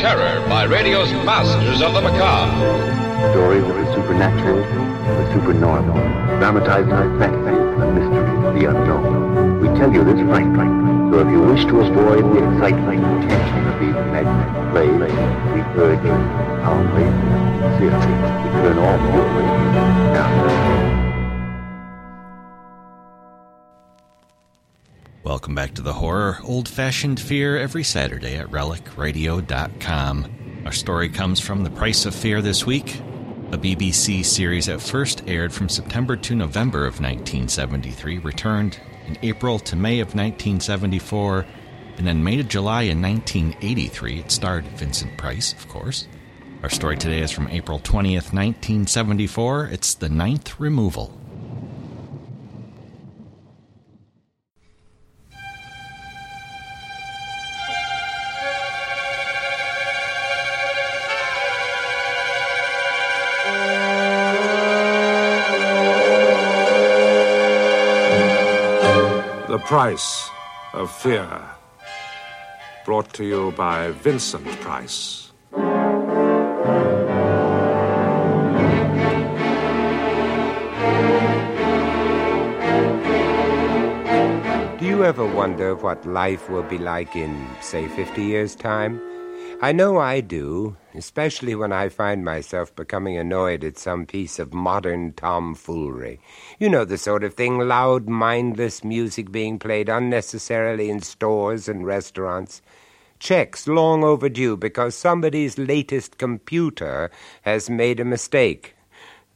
terror by radio's masters of the macabre. Stories of the supernatural, the supernormal, dramatized fantasy, the mystery, the unknown. We tell you this frankly, so if you wish to avoid the excitement and tension of these imaginary plays, we urge you, calmly, sincerely, to turn off your radio now. Welcome back to the horror, old fashioned fear every Saturday at relicradio.com. Our story comes from The Price of Fear this week, a BBC series that first aired from September to November of 1973, returned in April to May of 1974, and then May to July in 1983. It starred Vincent Price, of course. Our story today is from April 20th, 1974. It's The Ninth Removal. Price of Fear. Brought to you by Vincent Price. Do you ever wonder what life will be like in, say, 50 years' time? I know I do, especially when I find myself becoming annoyed at some piece of modern tomfoolery. You know the sort of thing loud, mindless music being played unnecessarily in stores and restaurants. Checks long overdue because somebody's latest computer has made a mistake.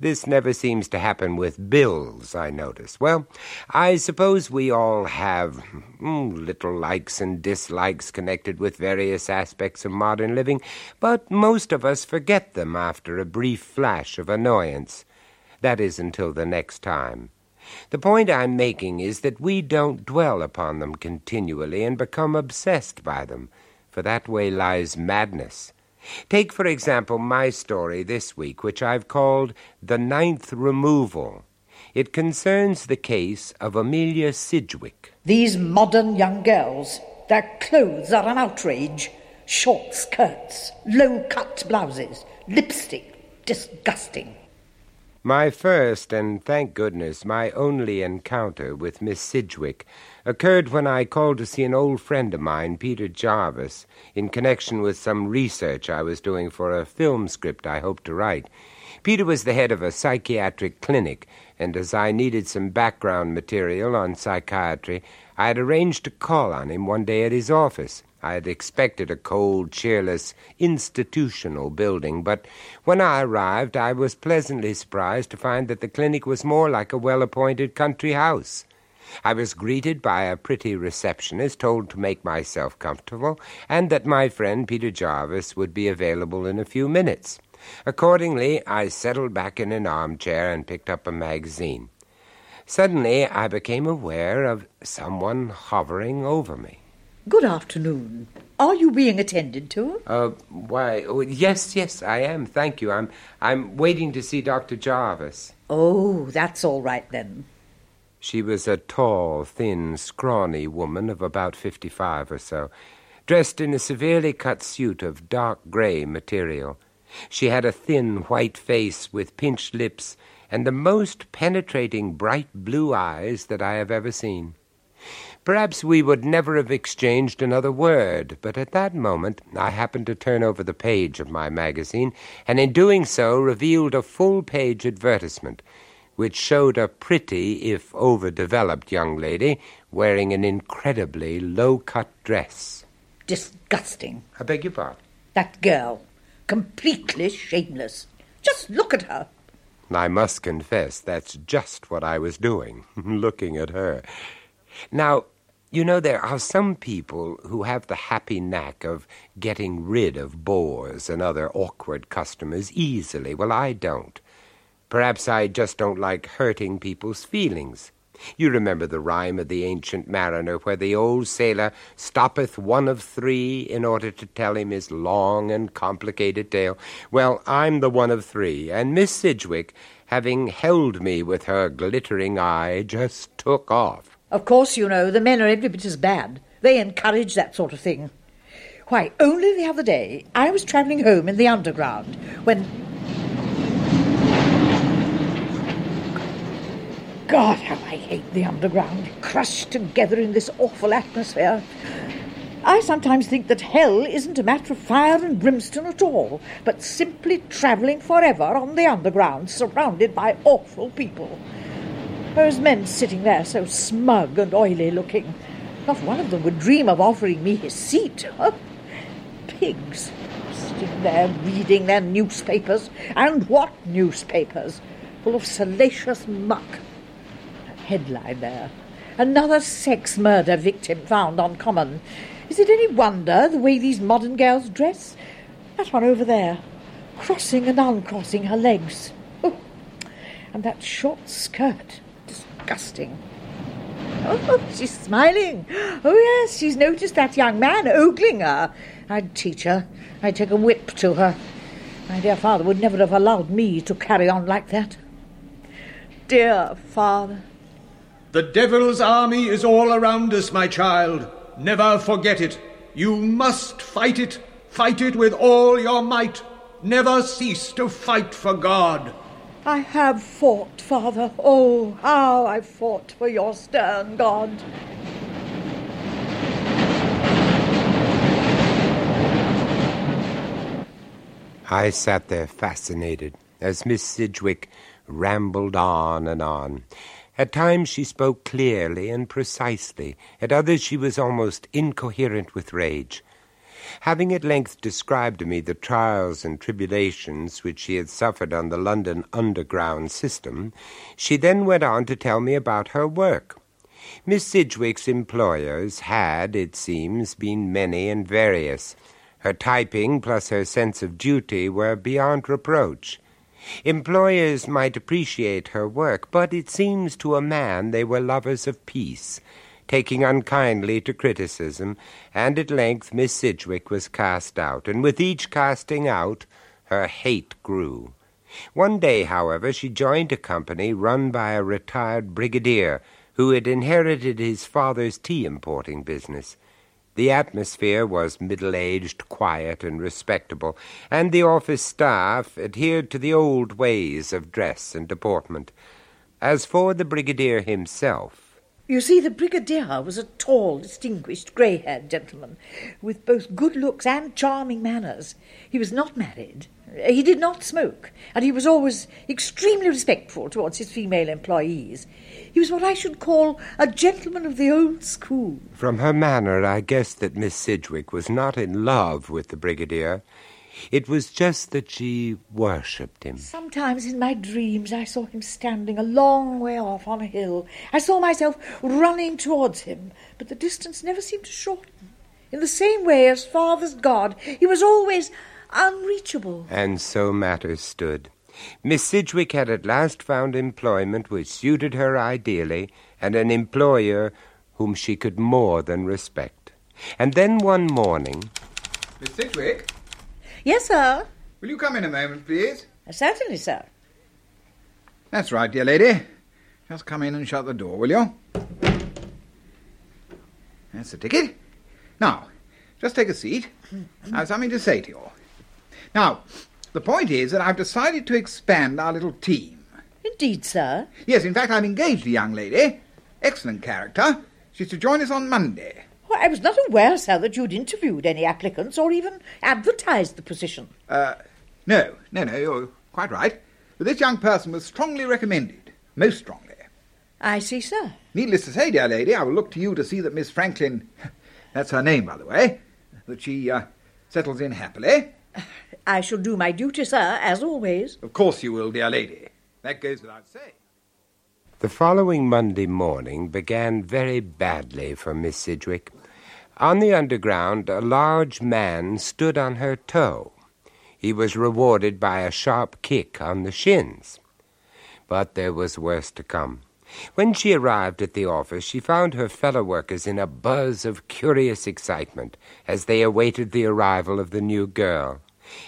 This never seems to happen with bills, I notice. Well, I suppose we all have mm, little likes and dislikes connected with various aspects of modern living, but most of us forget them after a brief flash of annoyance. That is until the next time. The point I'm making is that we don't dwell upon them continually and become obsessed by them, for that way lies madness. Take, for example, my story this week, which I've called The Ninth Removal. It concerns the case of Amelia Sidgwick. These modern young girls, their clothes are an outrage. Short skirts, low cut blouses, lipstick, disgusting. My first, and thank goodness, my only encounter with Miss Sidgwick occurred when I called to see an old friend of mine, Peter Jarvis, in connection with some research I was doing for a film script I hoped to write. Peter was the head of a psychiatric clinic, and as I needed some background material on psychiatry, I had arranged to call on him one day at his office. I had expected a cold, cheerless, institutional building, but when I arrived, I was pleasantly surprised to find that the clinic was more like a well appointed country house. I was greeted by a pretty receptionist, told to make myself comfortable, and that my friend Peter Jarvis would be available in a few minutes. Accordingly, I settled back in an armchair and picked up a magazine. Suddenly, I became aware of someone hovering over me. Good afternoon. Are you being attended to? Uh, why? Oh, yes, yes, I am. Thank you. I'm, I'm waiting to see Dr. Jarvis. Oh, that's all right then. She was a tall, thin, scrawny woman of about fifty-five or so, dressed in a severely cut suit of dark gray material. She had a thin, white face with pinched lips and the most penetrating, bright blue eyes that I have ever seen. Perhaps we would never have exchanged another word, but at that moment I happened to turn over the page of my magazine, and in doing so revealed a full page advertisement, which showed a pretty, if overdeveloped, young lady wearing an incredibly low cut dress. Disgusting. I beg your pardon. That girl. Completely shameless. Just look at her. I must confess that's just what I was doing, looking at her. Now, you know, there are some people who have the happy knack of getting rid of bores and other awkward customers easily. Well, I don't. Perhaps I just don't like hurting people's feelings. You remember the rhyme of the ancient mariner where the old sailor stoppeth one of three in order to tell him his long and complicated tale? Well, I'm the one of three, and Miss Sidgwick having held me with her glittering eye, just took off. Of course, you know, the men are every bit as bad. They encourage that sort of thing. Why, only the other day I was travelling home in the underground when. God, how I hate the underground, crushed together in this awful atmosphere. I sometimes think that hell isn't a matter of fire and brimstone at all, but simply travelling forever on the underground, surrounded by awful people. Those men sitting there so smug and oily looking. Not one of them would dream of offering me his seat. Pigs, sitting there reading their newspapers. And what newspapers? Full of salacious muck. A headline there. Another sex murder victim found on common. Is it any wonder the way these modern girls dress? That one over there, crossing and uncrossing her legs. Oh, and that short skirt. Disgusting. Oh, she's smiling. Oh, yes, she's noticed that young man ogling her. I'd teach her. I'd take a whip to her. My dear father would never have allowed me to carry on like that. Dear father. The devil's army is all around us, my child. Never forget it. You must fight it. Fight it with all your might. Never cease to fight for God. I have fought, father. Oh, how I fought for your stern God. I sat there fascinated as Miss Sidgwick rambled on and on. At times she spoke clearly and precisely, at others she was almost incoherent with rage. Having at length described to me the trials and tribulations which she had suffered on the London underground system, she then went on to tell me about her work. Miss Sidgwick's employers had, it seems, been many and various. Her typing plus her sense of duty were beyond reproach. Employers might appreciate her work, but it seems to a man they were lovers of peace, taking unkindly to criticism, and at length Miss Sidgwick was cast out, and with each casting out her hate grew. One day, however, she joined a company run by a retired brigadier who had inherited his father's tea importing business. The atmosphere was middle aged, quiet, and respectable, and the office staff adhered to the old ways of dress and deportment. As for the brigadier himself, You see, the brigadier was a tall, distinguished, grey haired gentleman with both good looks and charming manners. He was not married. He did not smoke, and he was always extremely respectful towards his female employees. He was what I should call a gentleman of the old school. from her manner, I guessed that Miss Sidgwick was not in love with the brigadier. It was just that she worshipped him. Sometimes in my dreams I saw him standing a long way off on a hill. I saw myself running towards him, but the distance never seemed to shorten. In the same way as Father's God, he was always unreachable. And so matters stood. Miss Sidgwick had at last found employment which suited her ideally, and an employer whom she could more than respect. And then one morning, Miss Sidgwick, Yes, sir. will you come in a moment, please? Certainly, sir. That's right, dear lady. Just come in and shut the door, will you? That's the ticket. Now, just take a seat. I have something to say to you. Now, the point is that I've decided to expand our little team. Indeed, sir. Yes, in fact, I've engaged a young lady. Excellent character. She's to join us on Monday. Well, I was not aware, sir, that you'd interviewed any applicants or even advertised the position. Uh, no, no, no, you're quite right. But this young person was strongly recommended. Most strongly. I see, sir. Needless to say, dear lady, I will look to you to see that Miss Franklin, that's her name, by the way, that she uh, settles in happily. I shall do my duty, sir, as always. Of course you will, dear lady. That goes without saying. The following Monday morning began very badly for Miss Sidgwick. On the underground, a large man stood on her toe. He was rewarded by a sharp kick on the shins. But there was worse to come. When she arrived at the office, she found her fellow workers in a buzz of curious excitement as they awaited the arrival of the new girl.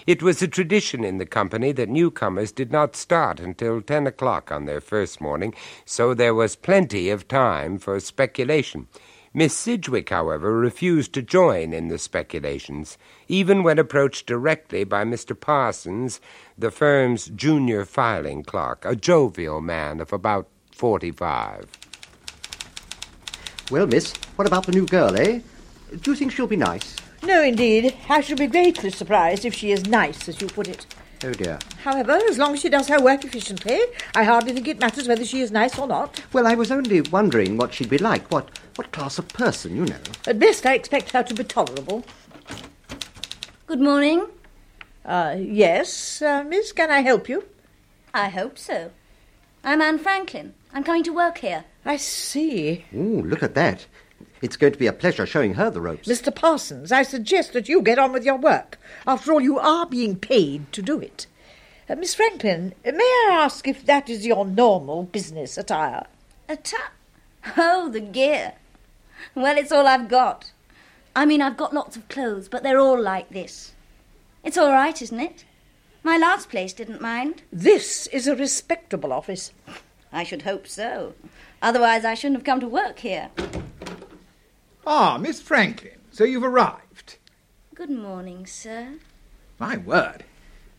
It was a tradition in the company that newcomers did not start until ten o'clock on their first morning, so there was plenty of time for speculation. Miss Sidgwick, however, refused to join in the speculations, even when approached directly by Mr. Parsons, the firm's junior filing clerk, a jovial man of about forty-five. Well, miss, what about the new girl, eh? Do you think she'll be nice? No, indeed. I shall be greatly surprised if she is nice, as you put it. Oh, dear. However, as long as she does her work efficiently, I hardly think it matters whether she is nice or not. Well, I was only wondering what she'd be like. What, what class of person, you know. At best, I expect her to be tolerable. Good morning. Uh, yes, uh, miss, can I help you? I hope so. I'm Anne Franklin. I'm coming to work here. I see. Ooh, look at that. It's going to be a pleasure showing her the ropes. Mr. Parsons, I suggest that you get on with your work. After all, you are being paid to do it. Uh, Miss Franklin, may I ask if that is your normal business attire? Attire? Oh, the gear. Well, it's all I've got. I mean, I've got lots of clothes, but they're all like this. It's all right, isn't it? My last place didn't mind. This is a respectable office. I should hope so. Otherwise, I shouldn't have come to work here. Ah, Miss Franklin, so you've arrived. Good morning, sir. My word,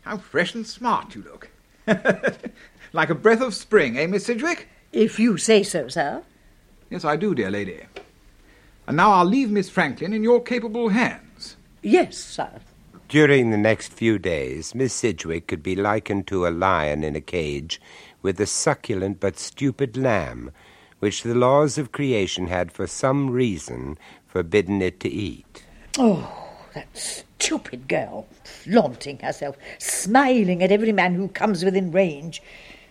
how fresh and smart you look. like a breath of spring, eh, Miss Sidgwick? If you say so, sir. Yes, I do, dear lady. And now I'll leave Miss Franklin in your capable hands. Yes, sir. During the next few days, Miss Sidgwick could be likened to a lion in a cage with a succulent but stupid lamb, which the laws of creation had for some reason forbidden it to eat. Oh, that stupid girl, flaunting herself, smiling at every man who comes within range.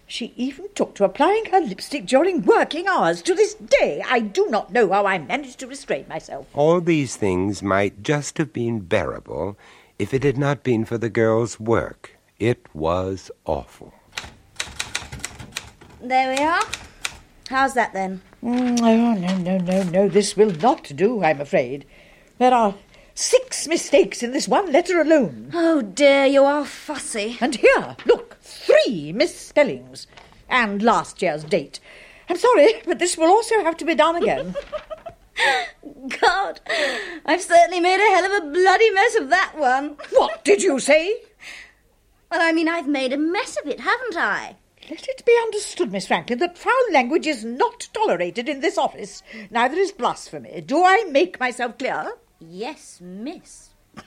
She even took to applying her lipstick during working hours. To this day, I do not know how I managed to restrain myself. All these things might just have been bearable if it had not been for the girl's work. It was awful. There we are. How's that then? Mm, oh, no, no, no, no. This will not do, I'm afraid. There are six mistakes in this one letter alone. Oh dear, you are fussy. And here, look, three misspellings. And last year's date. I'm sorry, but this will also have to be done again. God, I've certainly made a hell of a bloody mess of that one. What did you say? Well, I mean, I've made a mess of it, haven't I? Let it be understood, Miss Franklin, that foul language is not tolerated in this office. Neither is blasphemy. Do I make myself clear? Yes, miss.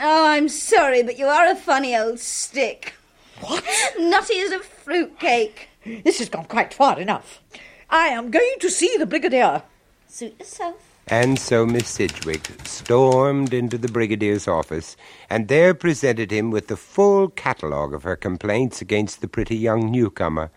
oh, I'm sorry, but you are a funny old stick. What? Nutty as a fruitcake. This has gone quite far enough. I am going to see the Brigadier. Suit yourself. And so Miss Sidgwick stormed into the Brigadier's office, and there presented him with the full catalogue of her complaints against the pretty young newcomer.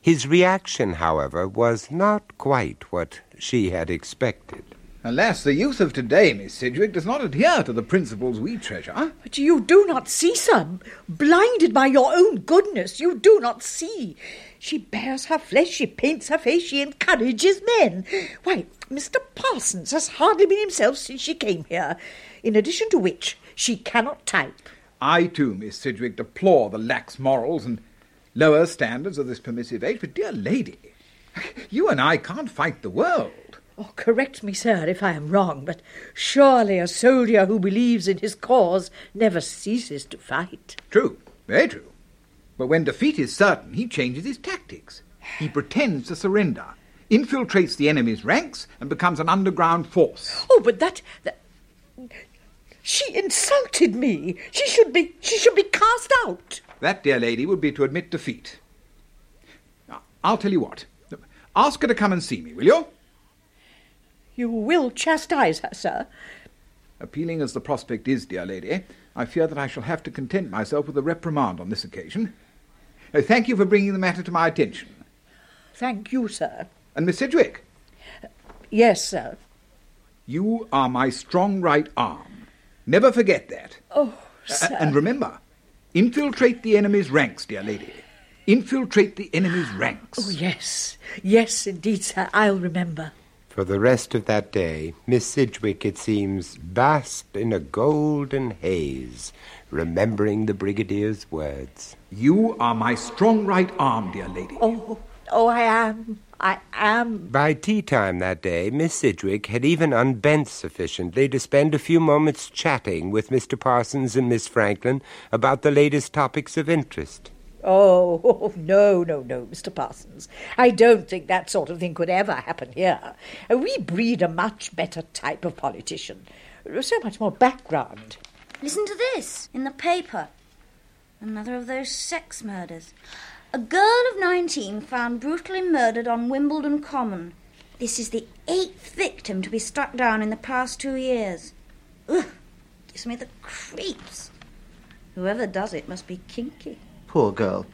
His reaction, however, was not quite what she had expected. Alas, the youth of today, Miss Sidgwick, does not adhere to the principles we treasure. But you do not see, sir. Blinded by your own goodness, you do not see. She bares her flesh, she paints her face, she encourages men. Why, Mr. Parsons has hardly been himself since she came here. In addition to which, she cannot type. I, too, Miss Sidgwick, deplore the lax morals and lower standards of this permissive age. But, dear lady, you and I can't fight the world. Oh, correct me, sir, if I am wrong, but surely a soldier who believes in his cause never ceases to fight. True, very true. But when defeat is certain, he changes his tactics. He pretends to surrender, infiltrates the enemy's ranks, and becomes an underground force. Oh, but that, that she insulted me. She should be she should be cast out. That, dear lady, would be to admit defeat. Now, I'll tell you what. Ask her to come and see me, will you? You will chastise her, sir. Appealing as the prospect is, dear lady, I fear that I shall have to content myself with a reprimand on this occasion. Uh, thank you for bringing the matter to my attention. Thank you, sir. And Miss Sidgwick, Yes, sir. you are my strong right arm. Never forget that. Oh, sir. and remember, infiltrate the enemy's ranks, dear lady. Infiltrate the enemy's ranks. Oh, yes. Yes, indeed, sir. I'll remember. For the rest of that day, Miss Sidgwick, it seems, basked in a golden haze, remembering the Brigadier's words. You are my strong right arm, dear lady. Oh, oh, I am. I am. By tea time that day, Miss Sidgwick had even unbent sufficiently to spend a few moments chatting with Mr. Parsons and Miss Franklin about the latest topics of interest. Oh, no, no, no, Mr. Parsons. I don't think that sort of thing could ever happen here. We breed a much better type of politician. So much more background. Listen to this in the paper. Another of those sex murders. A girl of 19 found brutally murdered on Wimbledon Common. This is the eighth victim to be struck down in the past two years. Ugh, gives me the creeps. Whoever does it must be kinky. Poor girl.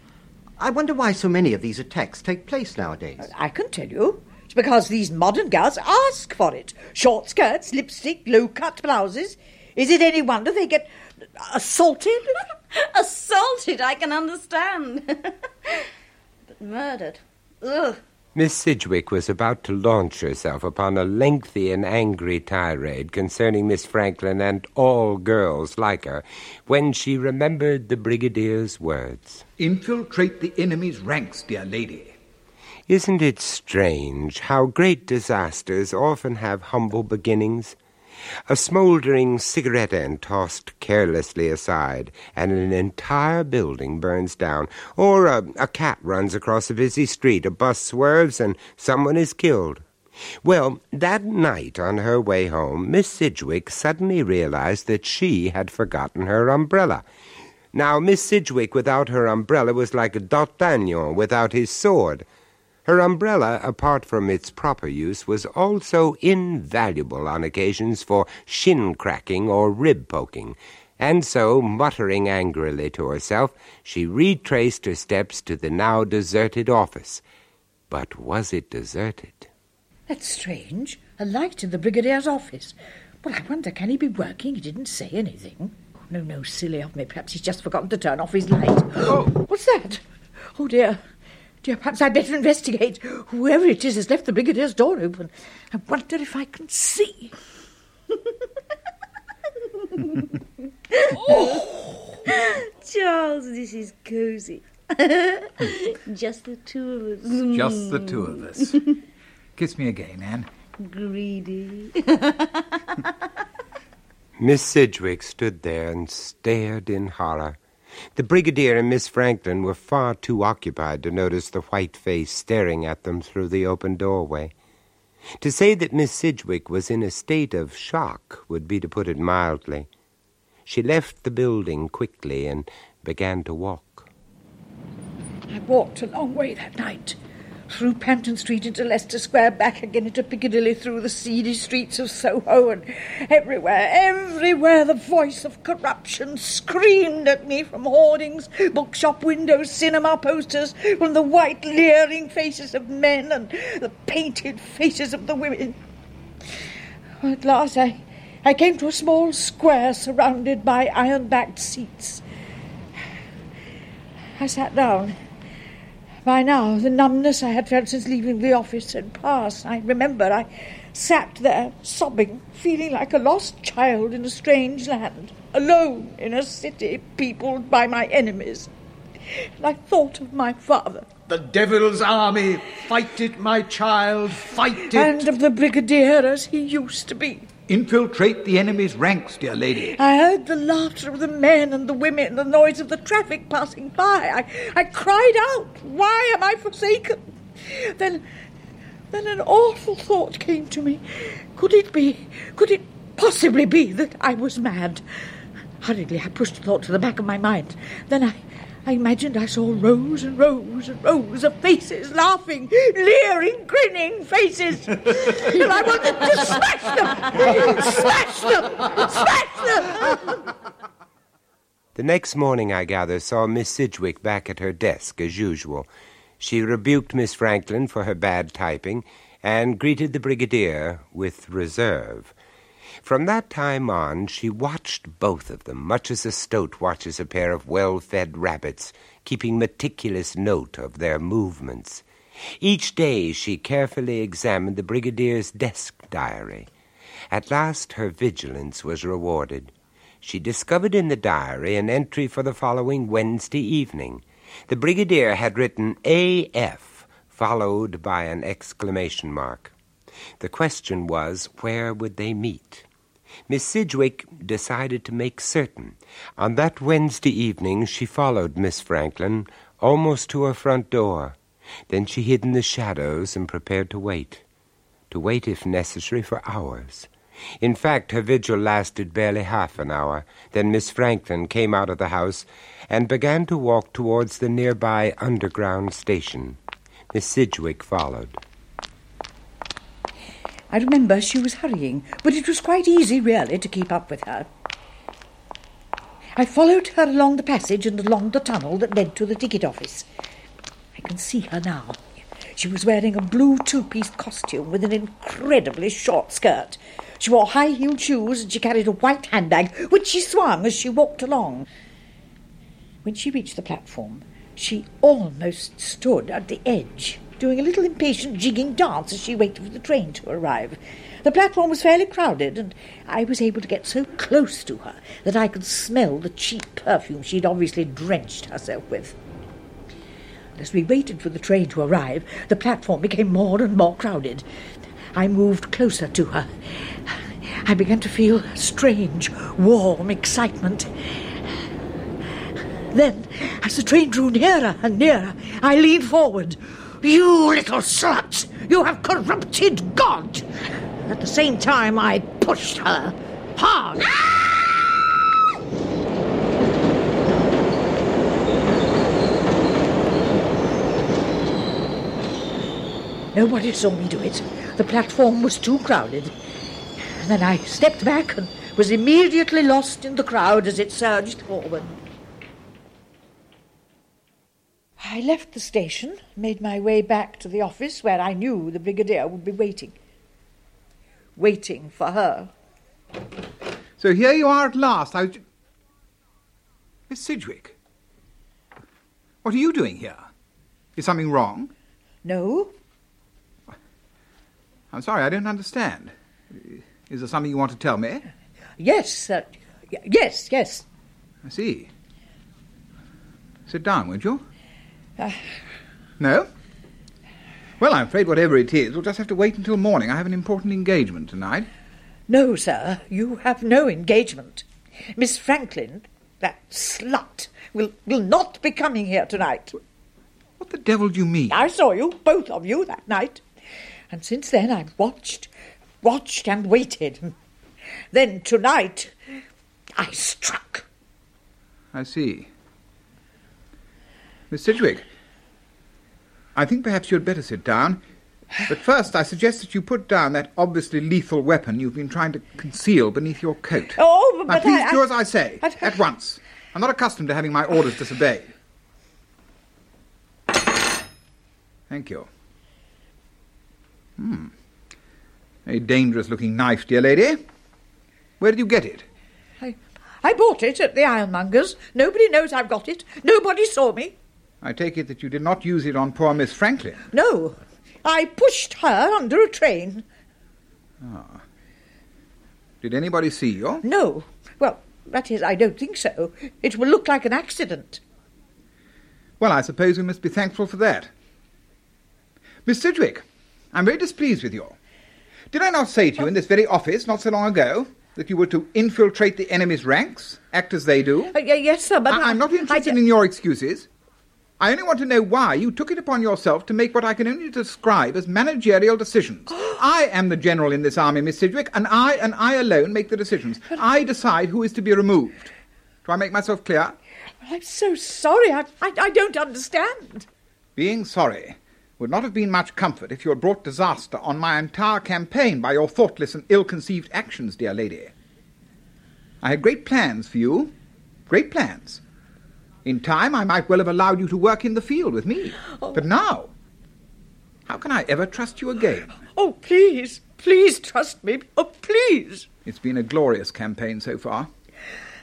I wonder why so many of these attacks take place nowadays. I can tell you. It's because these modern girls ask for it. Short skirts, lipstick, low cut blouses. Is it any wonder they get assaulted? Assaulted, I can understand. but murdered. Ugh. Miss Sidgwick was about to launch herself upon a lengthy and angry tirade concerning Miss Franklin and all girls like her when she remembered the Brigadier's words. Infiltrate the enemy's ranks, dear lady. Isn't it strange how great disasters often have humble beginnings? A smouldering cigarette end tossed carelessly aside, and an entire building burns down. Or a, a cat runs across a busy street, a bus swerves, and someone is killed. Well, that night on her way home, Miss Sidgwick suddenly realized that she had forgotten her umbrella. Now, Miss Sidgwick without her umbrella was like D'Artagnan without his sword. Her umbrella, apart from its proper use, was also invaluable on occasions for shin cracking or rib poking, and so, muttering angrily to herself, she retraced her steps to the now deserted office. But was it deserted? That's strange. A light in the Brigadier's office. Well, I wonder, can he be working? He didn't say anything. No, no, silly of me. Perhaps he's just forgotten to turn off his light. Oh, what's that? Oh, dear. Dear, perhaps I'd better investigate. Whoever it is has left the Brigadier's door open. I wonder if I can see. oh! Charles, this is cozy. Just the two of us. Just the two of us. Kiss me again, Anne. Greedy. Miss Sidgwick stood there and stared in horror. The Brigadier and Miss Franklin were far too occupied to notice the white face staring at them through the open doorway. To say that Miss Sidgwick was in a state of shock would be to put it mildly. She left the building quickly and began to walk. I walked a long way that night. Through Panton Street into Leicester Square, back again into Piccadilly, through the seedy streets of Soho, and everywhere, everywhere the voice of corruption screamed at me from hoardings, bookshop windows, cinema posters, from the white leering faces of men and the painted faces of the women. At last I, I came to a small square surrounded by iron-backed seats. I sat down. By now, the numbness I had felt since leaving the office had passed. I remember I sat there, sobbing, feeling like a lost child in a strange land, alone in a city peopled by my enemies. And I thought of my father. The devil's army, fight it, my child, fight it. And of the brigadier as he used to be. Infiltrate the enemy's ranks, dear lady. I heard the laughter of the men and the women, the noise of the traffic passing by. I, I cried out, Why am I forsaken? Then, then an awful thought came to me. Could it be, could it possibly be that I was mad? Hurriedly, I pushed the thought to the back of my mind. Then I, I imagined I saw rows and rows and rows of faces, laughing, leering, grinning faces. and I wanted to smash them! Smash them! Smash them! The next morning, I gather, saw Miss Sidgwick back at her desk as usual. She rebuked Miss Franklin for her bad typing and greeted the Brigadier with reserve. From that time on, she watched both of them, much as a stoat watches a pair of well fed rabbits, keeping meticulous note of their movements. Each day she carefully examined the brigadier's desk diary. At last her vigilance was rewarded. She discovered in the diary an entry for the following Wednesday evening. The brigadier had written AF, followed by an exclamation mark. The question was, where would they meet? Miss Sidgwick decided to make certain. On that Wednesday evening she followed Miss Franklin almost to her front door. Then she hid in the shadows and prepared to wait. To wait, if necessary, for hours. In fact, her vigil lasted barely half an hour. Then Miss Franklin came out of the house and began to walk towards the nearby underground station. Miss Sidgwick followed. I remember she was hurrying, but it was quite easy, really, to keep up with her. I followed her along the passage and along the tunnel that led to the ticket office. I can see her now. She was wearing a blue two piece costume with an incredibly short skirt. She wore high heeled shoes and she carried a white handbag, which she swung as she walked along. When she reached the platform, she almost stood at the edge doing a little impatient jigging dance as she waited for the train to arrive. The platform was fairly crowded, and I was able to get so close to her that I could smell the cheap perfume she'd obviously drenched herself with. As we waited for the train to arrive, the platform became more and more crowded. I moved closer to her. I began to feel strange, warm excitement. Then, as the train drew nearer and nearer, I leaned forward. You little sluts! You have corrupted God! At the same time, I pushed her hard. Nobody saw me do it. The platform was too crowded. And then I stepped back and was immediately lost in the crowd as it surged forward. I left the station, made my way back to the office where I knew the brigadier would be waiting. Waiting for her. So here you are at last. I was. Miss Sidgwick. What are you doing here? Is something wrong? No, I'm sorry, I don't understand. Is there something you want to tell me? yes, uh, yes, yes. I see. Sit down, won't you? Uh, No? Well, I'm afraid whatever it is, we'll just have to wait until morning. I have an important engagement tonight. no, sir, you have no engagement. Miss Franklin, that slut, will, will not be coming here tonight. What the devil do you mean? I saw you, both of you, that night. And since then I've watched, watched and waited. Then tonight I struck. I see. Miss Sidgwick, I think perhaps you had better sit down. But first, I suggest that you put down that obviously lethal weapon you've been trying to conceal beneath your coat. Oh, now, but please I- do I- as I say, I- at once. I'm not accustomed to having my orders disobeyed. Thank you. Hmm. A dangerous looking knife, dear lady. Where did you get it? I, I bought it at the ironmonger's. Nobody knows I've got it. Nobody saw me. I take it that you did not use it on poor Miss Franklin. No, I pushed her under a train. Ah. Did anybody see you? No, well, that is, I don't think so. It will look like an accident. Well, I suppose we must be thankful for that. Miss Sidgwick, I'm very displeased with you. Did I not say to you in this very office not so long ago that you were to infiltrate the enemy's ranks, act as they do? Uh, yes, sir, but I, am not interested in your excuses. I only want to know why you took it upon yourself to make what I can only describe as managerial decisions. I am the general in this army, Miss Sidgwick, and I and I alone make the decisions. I decide who is to be removed. Do I make myself clear? I'm so sorry. I, I, I don't understand. Being sorry would not have been much comfort if you had brought disaster on my entire campaign by your thoughtless and ill-conceived actions, dear lady. I had great plans for you. Great plans. In time, I might well have allowed you to work in the field with me. Oh. But now, how can I ever trust you again? Oh, please, please trust me. Oh, please. It's been a glorious campaign so far.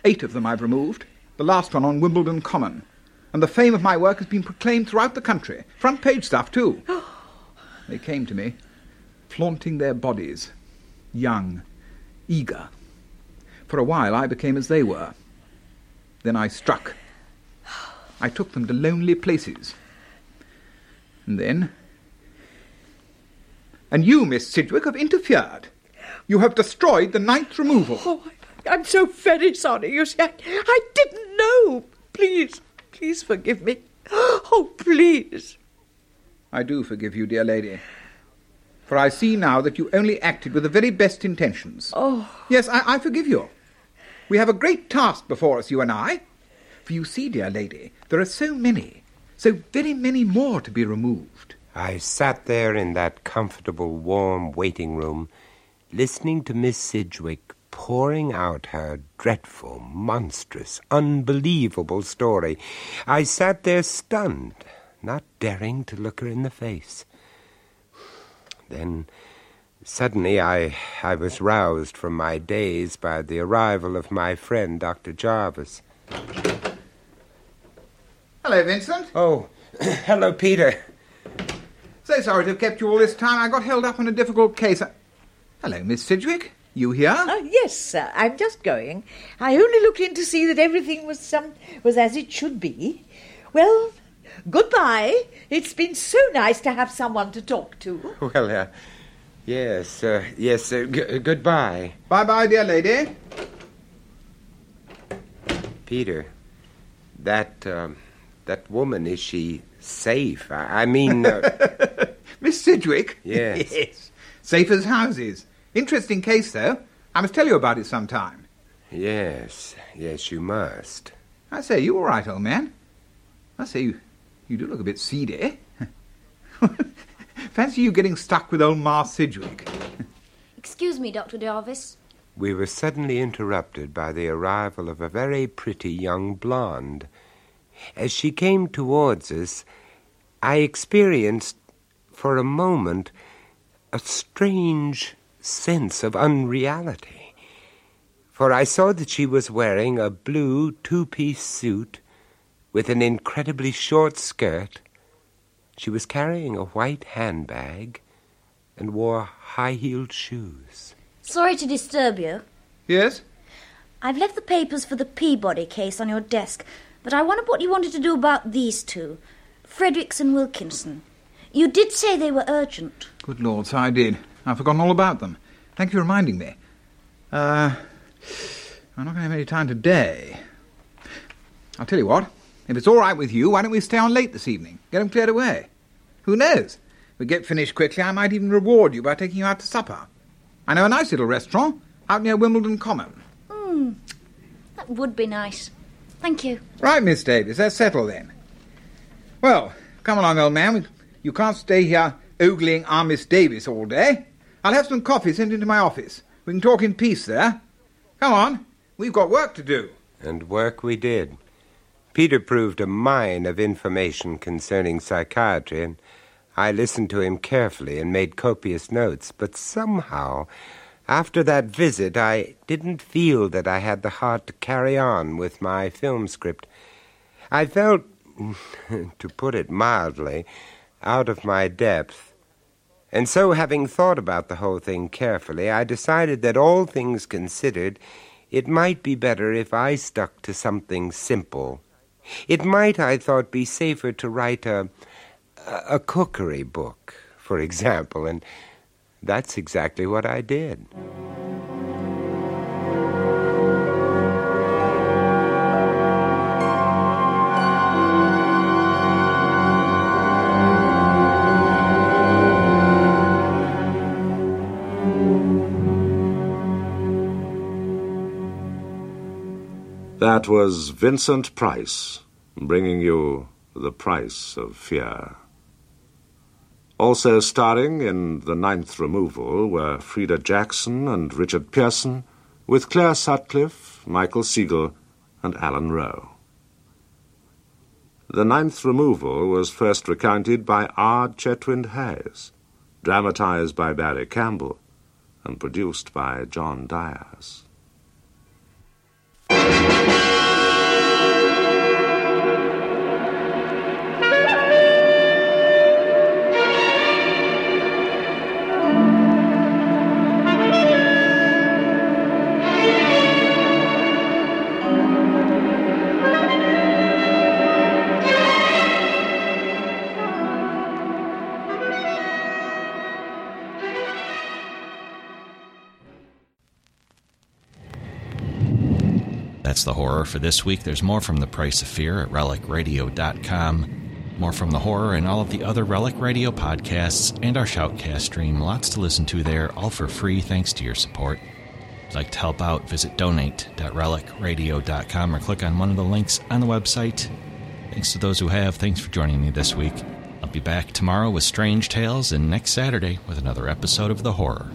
Eight of them I've removed, the last one on Wimbledon Common. and the fame of my work has been proclaimed throughout the country. Front page stuff, too. they came to me, flaunting their bodies, young, eager. For a while I became as they were. Then I struck. I took them to lonely places. And then. And you, Miss Sidgwick, have interfered. You have destroyed the ninth removal. Oh, I'm so very sorry. You see, I, I didn't know. Please, please forgive me. Oh, please. I do forgive you, dear lady. For I see now that you only acted with the very best intentions. Oh. Yes, I, I forgive you. We have a great task before us, you and I. For you see, dear lady, there are so many, so very many more to be removed. I sat there in that comfortable, warm waiting room, listening to Miss Sidgwick pouring out her dreadful, monstrous, unbelievable story. I sat there stunned, not daring to look her in the face. Then suddenly I, I was roused from my daze by the arrival of my friend, Dr. Jarvis. Hello, Vincent. Oh, hello, Peter. So sorry to have kept you all this time. I got held up on a difficult case. I... Hello, Miss Sidgwick. You here? Uh, yes, sir. I'm just going. I only looked in to see that everything was um, was as it should be. Well, goodbye. It's been so nice to have someone to talk to. Well, uh, yes, uh, yes, uh, g- goodbye. Bye bye, dear lady. Peter, that, um, that woman, is she safe? I, I mean. Uh, Miss Sidgwick? Yes. yes. Safe as houses. Interesting case, though. I must tell you about it sometime. yes, yes, you must. I say, you all right, old man? I say, you, you do look a bit seedy. Fancy you getting stuck with old Ma Sidgwick. Excuse me, Dr. Jarvis. We were suddenly interrupted by the arrival of a very pretty young blonde. As she came towards us, I experienced, for a moment, a strange sense of unreality. For I saw that she was wearing a blue two piece suit with an incredibly short skirt. She was carrying a white handbag and wore high heeled shoes. Sorry to disturb you. Yes? I've left the papers for the Peabody case on your desk, but I wondered what you wanted to do about these two Fredericks and Wilkinson. You did say they were urgent. Good Lord, so I did. I've forgotten all about them. Thank you for reminding me. Uh, I'm not going to have any time today. I'll tell you what. If it's all right with you, why don't we stay on late this evening? Get them cleared away. Who knows? If we get finished quickly, I might even reward you by taking you out to supper. I know a nice little restaurant out near Wimbledon Common. Hmm, that would be nice. Thank you. Right, Miss Davis, that's settled then. Well, come along, old man. You can't stay here ogling our Miss Davis all day. I'll have some coffee sent into my office. We can talk in peace there. Come on, we've got work to do. And work we did. Peter proved a mine of information concerning psychiatry, and I listened to him carefully and made copious notes. But somehow, after that visit, I didn't feel that I had the heart to carry on with my film script. I felt, to put it mildly, out of my depth. And so, having thought about the whole thing carefully, I decided that all things considered, it might be better if I stuck to something simple. It might, I thought, be safer to write a, a cookery book, for example, and that's exactly what I did. That was Vincent Price, bringing you The Price of Fear. Also starring in The Ninth Removal were Freda Jackson and Richard Pearson, with Claire Sutcliffe, Michael Siegel, and Alan Rowe. The Ninth Removal was first recounted by R. Chetwynd-Hayes, dramatized by Barry Campbell, and produced by John Dyas. That's the horror for this week. There's more from The Price of Fear at relicradio.com. More from the horror and all of the other Relic Radio podcasts and our Shoutcast stream. Lots to listen to there, all for free thanks to your support. If you'd like to help out, visit donate.relicradio.com or click on one of the links on the website. Thanks to those who have. Thanks for joining me this week. I'll be back tomorrow with Strange Tales and next Saturday with another episode of The Horror.